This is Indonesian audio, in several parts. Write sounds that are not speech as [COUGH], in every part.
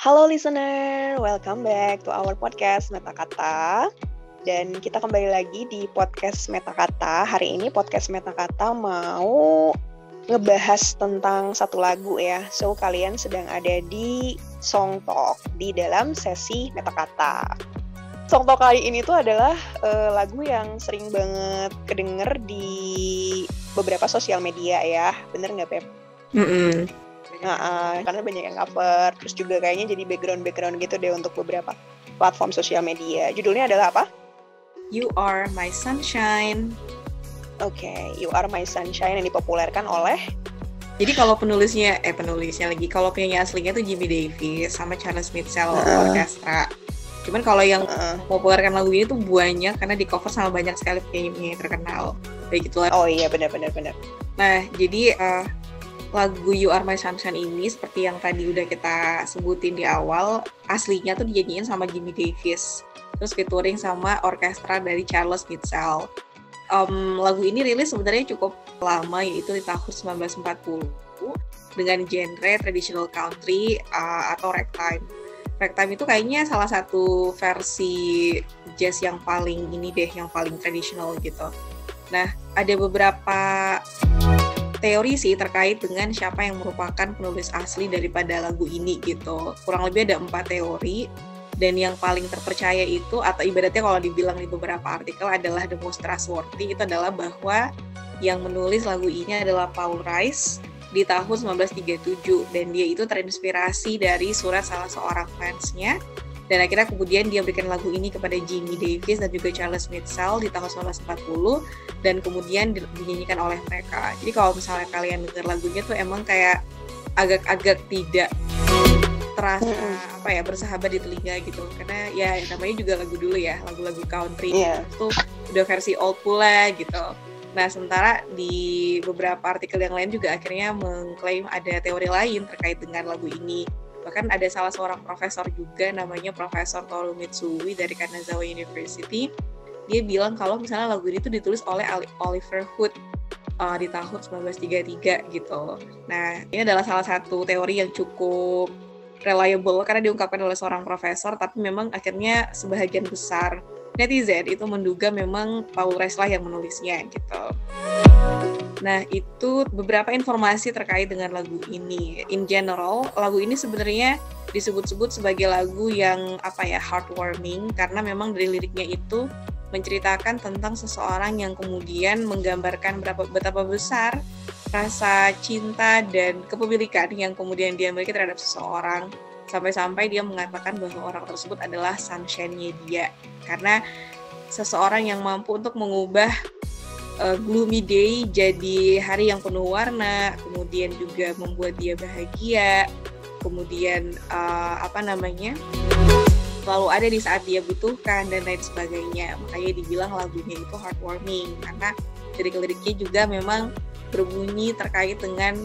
Halo listener, welcome back to our podcast Meta Kata. Dan kita kembali lagi di podcast Meta Kata. Hari ini podcast Meta Kata mau ngebahas tentang satu lagu ya. So kalian sedang ada di Song Talk di dalam sesi Meta Kata. Song Talk kali ini tuh adalah uh, lagu yang sering banget kedenger di beberapa sosial media ya. Bener nggak Pep? Mm -mm. Uh, karena banyak yang cover, terus juga kayaknya jadi background-background gitu deh untuk beberapa platform sosial media. Judulnya adalah apa? You Are My Sunshine. Oke, okay, You Are My Sunshine yang dipopulerkan oleh jadi kalau penulisnya, eh penulisnya lagi, kalau penyanyi aslinya tuh Jimmy Davis sama Charles Mitchell uh. Orchestra. Cuman kalau yang uh. populerkan lagu ini tuh banyak karena di cover sama banyak sekali penyanyi-penyanyi terkenal. Kayak gitu lah. Oh iya benar-benar benar. Nah jadi uh, lagu You Are My Sunshine ini seperti yang tadi udah kita sebutin di awal, aslinya tuh dijadiin sama Jimmy Davis. Terus featuring sama orkestra dari Charles Mitchell. Um, lagu ini rilis sebenarnya cukup lama yaitu di tahun 1940 dengan genre traditional country uh, atau ragtime. Ragtime itu kayaknya salah satu versi jazz yang paling ini deh, yang paling tradisional gitu. Nah, ada beberapa teori sih terkait dengan siapa yang merupakan penulis asli daripada lagu ini gitu. Kurang lebih ada empat teori dan yang paling terpercaya itu atau ibaratnya kalau dibilang di beberapa artikel adalah the most trustworthy itu adalah bahwa yang menulis lagu ini adalah Paul Rice di tahun 1937 dan dia itu terinspirasi dari surat salah seorang fansnya dan akhirnya kemudian dia berikan lagu ini kepada Jimmy Davis dan juga Charles Mitchell di tahun 1940 dan kemudian dinyanyikan oleh mereka. Jadi kalau misalnya kalian dengar lagunya tuh emang kayak agak-agak tidak terasa apa ya bersahabat di telinga gitu karena ya namanya juga lagu dulu ya lagu-lagu country yeah. itu udah versi old pula gitu. Nah, sementara di beberapa artikel yang lain juga akhirnya mengklaim ada teori lain terkait dengan lagu ini bahkan ada salah seorang profesor juga namanya Profesor Toru Mitsui dari Kanazawa University dia bilang kalau misalnya lagu ini tuh ditulis oleh Oliver Hood uh, di tahun 1933 gitu. Nah, ini adalah salah satu teori yang cukup reliable karena diungkapkan oleh seorang profesor, tapi memang akhirnya sebahagian besar netizen itu menduga memang Paul Rice lah yang menulisnya gitu. Nah, itu beberapa informasi terkait dengan lagu ini. In general, lagu ini sebenarnya disebut-sebut sebagai lagu yang apa ya, heartwarming karena memang dari liriknya itu menceritakan tentang seseorang yang kemudian menggambarkan berapa betapa besar rasa cinta dan kepemilikan yang kemudian dia miliki terhadap seseorang sampai-sampai dia mengatakan bahwa orang tersebut adalah sunshine-nya dia karena seseorang yang mampu untuk mengubah uh, gloomy day jadi hari yang penuh warna, kemudian juga membuat dia bahagia, kemudian uh, apa namanya selalu ada di saat dia butuhkan dan lain sebagainya. Makanya dibilang lagunya itu heartwarming karena lirik-liriknya juga memang berbunyi terkait dengan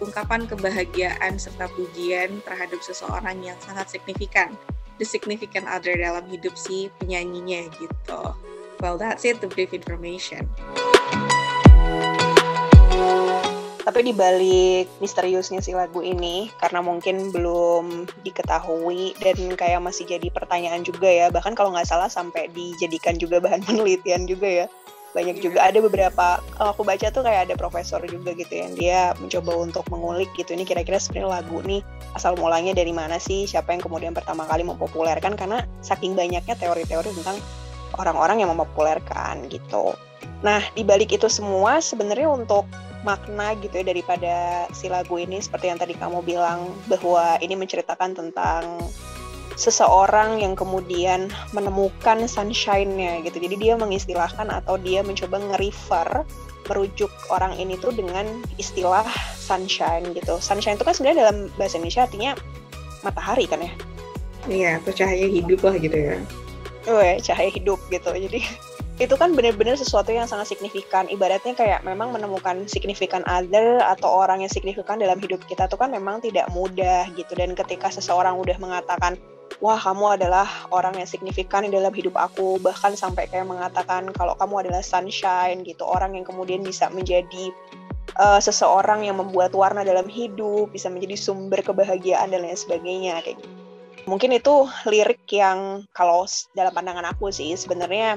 ungkapan kebahagiaan serta pujian terhadap seseorang yang sangat signifikan, the significant other dalam hidup si penyanyinya gitu. Well, that's it, the brief information. Tapi di balik misteriusnya si lagu ini, karena mungkin belum diketahui dan kayak masih jadi pertanyaan juga ya, bahkan kalau nggak salah sampai dijadikan juga bahan [LAUGHS] penelitian juga ya. Banyak juga ada beberapa, kalau aku baca tuh kayak ada profesor juga gitu yang dia mencoba untuk mengulik gitu, ini kira-kira sebenarnya lagu nih asal mulanya dari mana sih, siapa yang kemudian pertama kali mempopulerkan, karena saking banyaknya teori-teori tentang orang-orang yang mempopulerkan gitu. Nah, di balik itu semua sebenarnya untuk makna gitu ya daripada si lagu ini seperti yang tadi kamu bilang bahwa ini menceritakan tentang seseorang yang kemudian menemukan sunshine-nya gitu. Jadi dia mengistilahkan atau dia mencoba nge-refer merujuk orang ini tuh dengan istilah sunshine gitu. Sunshine itu kan sebenarnya dalam bahasa Indonesia artinya matahari kan ya? Iya, atau cahaya hidup lah gitu ya oh ya cahaya hidup gitu jadi [LAUGHS] itu kan benar-benar sesuatu yang sangat signifikan ibaratnya kayak memang menemukan signifikan other atau orang yang signifikan dalam hidup kita tuh kan memang tidak mudah gitu dan ketika seseorang udah mengatakan wah kamu adalah orang yang signifikan dalam hidup aku bahkan sampai kayak mengatakan kalau kamu adalah sunshine gitu orang yang kemudian bisa menjadi uh, seseorang yang membuat warna dalam hidup, bisa menjadi sumber kebahagiaan dan lain sebagainya kayak gitu. Mungkin itu lirik yang kalau dalam pandangan aku sih sebenarnya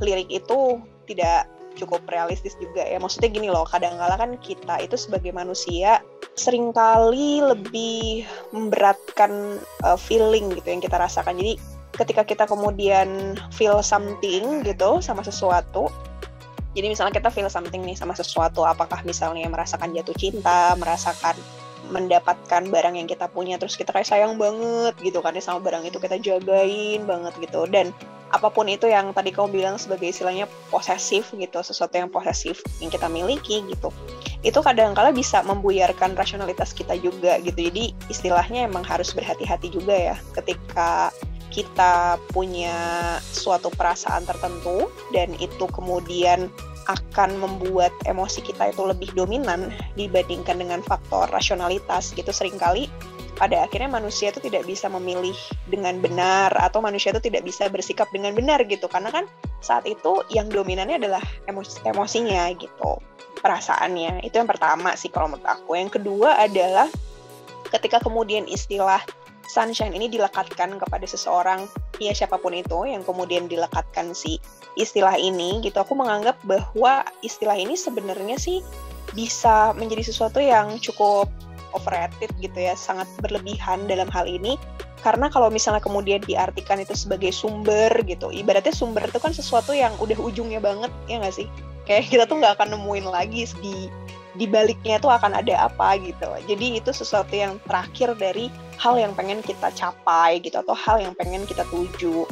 lirik itu tidak cukup realistis juga ya. Maksudnya gini loh, kadang-kala kan kita itu sebagai manusia sering kali lebih memberatkan uh, feeling gitu yang kita rasakan. Jadi ketika kita kemudian feel something gitu sama sesuatu, jadi misalnya kita feel something nih sama sesuatu, apakah misalnya merasakan jatuh cinta, merasakan mendapatkan barang yang kita punya, terus kita kayak sayang banget gitu kan ya sama barang itu kita jagain banget gitu. Dan apa pun itu yang tadi kamu bilang sebagai istilahnya posesif gitu, sesuatu yang posesif yang kita miliki gitu. Itu kadang-kala bisa membuyarkan rasionalitas kita juga gitu. Jadi istilahnya emang harus berhati-hati juga ya ketika kita punya suatu perasaan tertentu dan itu kemudian akan membuat emosi kita itu lebih dominan dibandingkan dengan faktor rasionalitas gitu sering kali pada akhirnya manusia itu tidak bisa memilih dengan benar atau manusia itu tidak bisa bersikap dengan benar gitu. Karena kan saat itu yang dominannya adalah emosi emosinya gitu perasaannya. Itu yang pertama sih kalau menurut aku. Yang kedua adalah ketika kemudian istilah sunshine ini dilekatkan kepada seseorang ya siapa pun itu yang kemudian dilekatkan si istilah ini gitu aku menganggap bahwa istilah ini sebenarnya sih bisa menjadi sesuatu yang cukup overrated gitu ya sangat berlebihan dalam hal ini karena kalau misalnya kemudian diartikan itu sebagai sumber gitu ibaratnya sumber itu kan sesuatu yang udah ujungnya banget ya nggak sih kayak kita tuh nggak akan nemuin lagi di di baliknya itu akan ada apa gitu. Jadi itu sesuatu yang terakhir dari hal yang pengen kita capai gitu atau hal yang pengen kita tuju.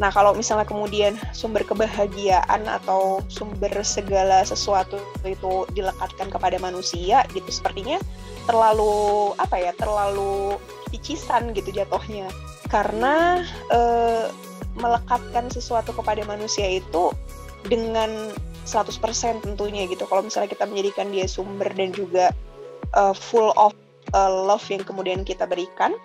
Nah, kalau misalnya kemudian sumber kebahagiaan atau sumber segala sesuatu itu dilekatkan kepada manusia gitu sepertinya terlalu apa ya? terlalu picisan gitu jatuhnya. Karena e, melekatkan sesuatu kepada manusia itu dengan 100% tentunya gitu. Kalau misalnya kita menjadikan dia sumber dan juga uh, full of uh, love yang kemudian kita berikan,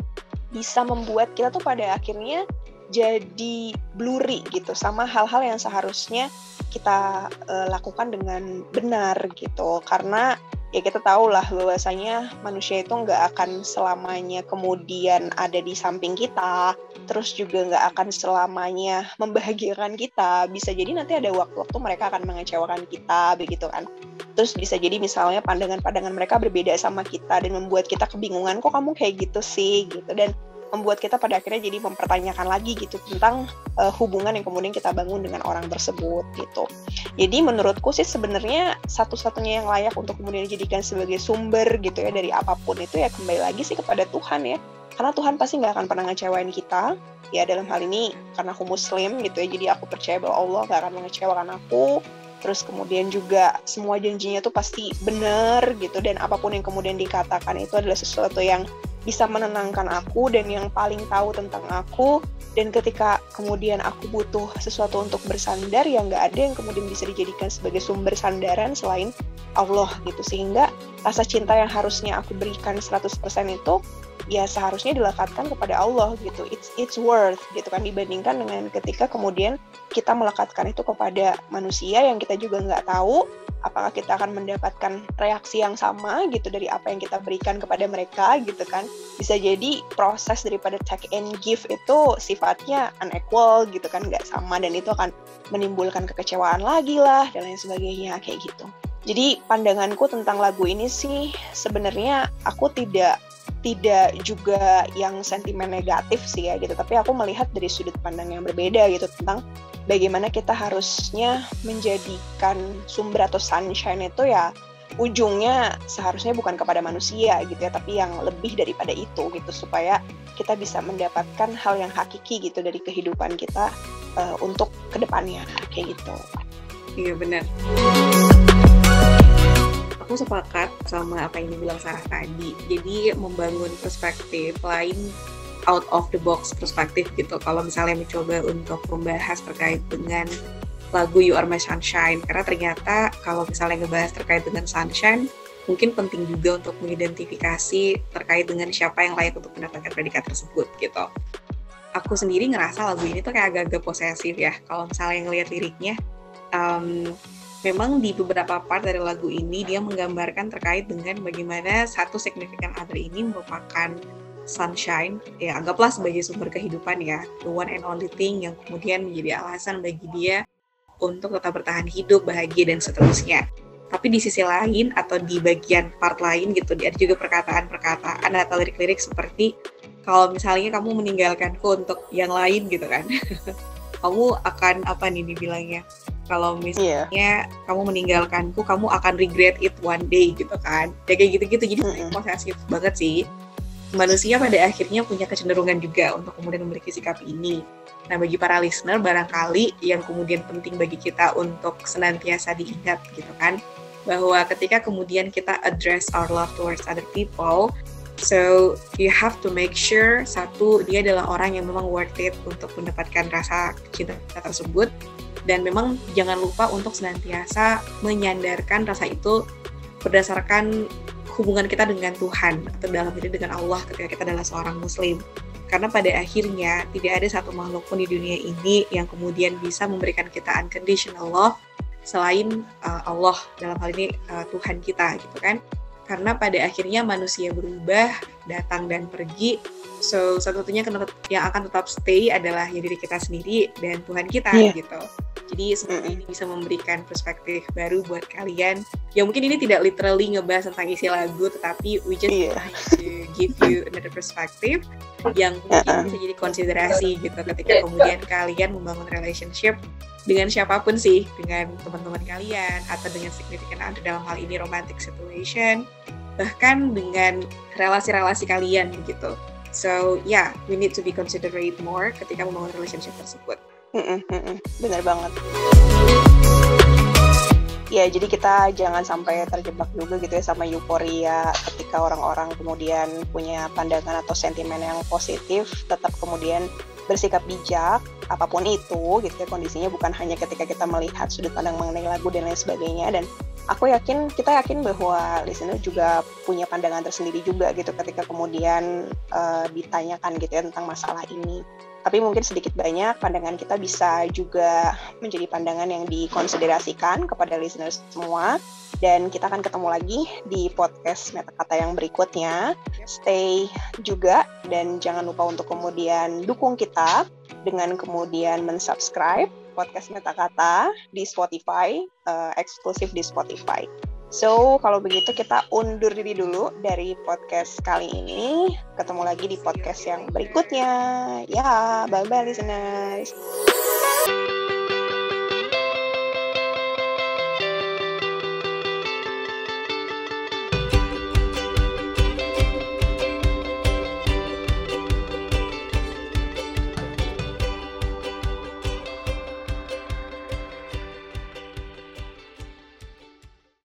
bisa membuat kita tuh pada akhirnya jadi blurry gitu sama hal-hal yang seharusnya kita uh, lakukan dengan benar gitu. Karena ya kita tahu lah bahwasanya manusia itu nggak akan selamanya kemudian ada di samping kita terus juga nggak akan selamanya [LAUGHS] membahagiakan kita. Bisa jadi nanti ada waktu-waktu mereka akan mengecewakan kita begitu kan. Terus bisa jadi misalnya pandangan-pandangan mereka berbeda sama kita dan membuat kita kebingungan kok kamu kayak gitu sih? Gitu. Dan membuat kita pada akhirnya jadi mempertanyakan lagi gitu tentang uh, hubungan yang kemudian kita bangun dengan orang tersebut gitu. Jadi menurutku sih sebenarnya satu-satunya yang layak untuk kemudian dijadikan sebagai sumber gitu ya dari apa pun itu ya kembali lagi sih kepada Tuhan ya. Karena Tuhan pasti nggak akan pernah ngecewain kita ya dalam hal ini karena aku muslim gitu ya jadi aku percaya bahwa Allah gak akan mengecewakan aku terus kemudian juga semua janjinya tuh pasti benar gitu dan apa pun yang kemudian dikatakan itu adalah sesuatu yang bisa menenangkan aku dan yang paling tahu tentang aku. Dan ketika kemudian aku butuh sesuatu untuk bersandar ya nggak ada yang kemudian bisa dijadikan sebagai sumber sandaran selain Allah gitu. Sehingga rasa cinta yang harusnya aku berikan 100% itu ya seharusnya dilekatkan kepada Allah gitu. It's it's worth gitu kan dibandingkan dengan ketika kemudian kita melekatkan itu kepada manusia yang kita juga nggak tahu apakah kita akan mendapatkan reaksi yang sama gitu dari apa yang kita berikan kepada mereka gitu kan. Bisa jadi proses daripada take and give itu sifatnya unequal gitu kan nggak sama dan itu akan menimbulkan kekecewaan lagi lah dan lain sebagainya kayak gitu. Jadi pandanganku tentang lagu ini sih sebenarnya aku tidak tidak juga yang sentimen negatif sih ya gitu. Tapi aku melihat dari sudut pandang yang berbeda gitu tentang bagaimana kita harusnya menjadikan sumber atau sunshine itu ya ujungnya seharusnya bukan kepada manusia gitu ya tapi yang lebih daripada itu gitu. Supaya kita bisa mendapatkan hal yang hakiki gitu dari kehidupan kita uh, untuk ke depannya kayak gitu. Iya benar aku sepakat sama apa yang dibilang Sarah tadi. Jadi membangun perspektif lain out of the box perspektif gitu. Kalau misalnya mencoba untuk membahas terkait dengan lagu You Are My Sunshine, karena ternyata kalau misalnya ngebahas terkait dengan sunshine, mungkin penting juga untuk mengidentifikasi terkait dengan siapa yang layak untuk mendapatkan predikat tersebut gitu. Aku sendiri ngerasa lagu ini tuh kayak agak-agak posesif ya, kalau misalnya ngelihat liriknya. Um, memang di beberapa part dari lagu ini dia menggambarkan terkait dengan bagaimana satu significant other ini merupakan sunshine, ya anggaplah sebagai sumber kehidupan ya, the one and only thing yang kemudian menjadi alasan bagi dia untuk tetap bertahan hidup, bahagia dan seterusnya. Tapi di sisi lain atau di bagian part lain gitu, ada juga perkataan-perkataan atau lirik-lirik seperti kalau misalnya kamu meninggalkanku untuk yang lain gitu kan, [LAUGHS] kamu akan apa nih dibilangnya? Kalau misalnya yeah. kamu meninggalkanku kamu akan regret it one day gitu kan. Ya kayak gitu-gitu. Jadi mm -hmm. posesif banget sih. Manusia pada akhirnya punya kecenderungan juga untuk kemudian memiliki sikap ini. Nah bagi para listener barangkali yang kemudian penting bagi kita untuk senantiasa diingat gitu kan. Bahwa ketika kemudian kita address our love towards other people So you have to make sure satu dia adalah orang yang memang worth it untuk mendapatkan rasa cinta tersebut dan memang jangan lupa untuk senantiasa menyandarkan rasa itu berdasarkan hubungan kita dengan Tuhan atau dalam ini dengan Allah ketika kita adalah seorang muslim. Karena pada akhirnya tidak ada satu makhluk pun di dunia ini yang kemudian bisa memberikan kita unconditional love selain uh, Allah. Dalam hal ini uh, Tuhan kita gitu kan? Karena pada akhirnya manusia berubah datang dan pergi. So satu-satunya yang akan tetap stay adalah ya diri kita sendiri dan Tuhan kita yeah. gitu jadi semoga ini bisa memberikan perspektif baru buat kalian. Ya mungkin ini tidak literally ngebahas tentang isi lagu, tetapi we just yeah. try to give you another perspective yang mungkin uh -uh. bisa jadi konsiderasi gitu ketika kemudian kalian membangun relationship dengan siapa pun sih, dengan teman-teman kalian atau dengan significant other dalam hal ini romantic situation, bahkan dengan relasi-relasi kalian gitu. So yeah, we need to be considerate more ketika membangun relationship tersebut. Mm bener banget. Ya, jadi kita jangan sampai terjebak juga gitu ya sama euforia ketika orang-orang kemudian punya pandangan atau sentimen yang positif, tetap kemudian bersikap bijak, apa pun itu gitu ya kondisinya bukan hanya ketika kita melihat sudut pandang mengenai lagu dan lain sebagainya. Dan aku yakin kita yakin bahwa listener juga punya pandangan tersendiri juga gitu ketika kemudian uh, ditanyakan gitu ya tentang masalah ini tapi mungkin sedikit banyak pandangan kita bisa juga menjadi pandangan yang dikonsiderasikan kepada listeners semua dan kita akan ketemu lagi di podcast Metakata yang berikutnya. Stay juga dan jangan lupa untuk kemudian dukung kita dengan kemudian mensubscribe podcast Metakata di Spotify, uh, eksklusif di Spotify. So, kalau begitu kita undur diri dulu dari podcast kali ini. Ketemu lagi di podcast yang berikutnya. Ya, bye-bye listeners.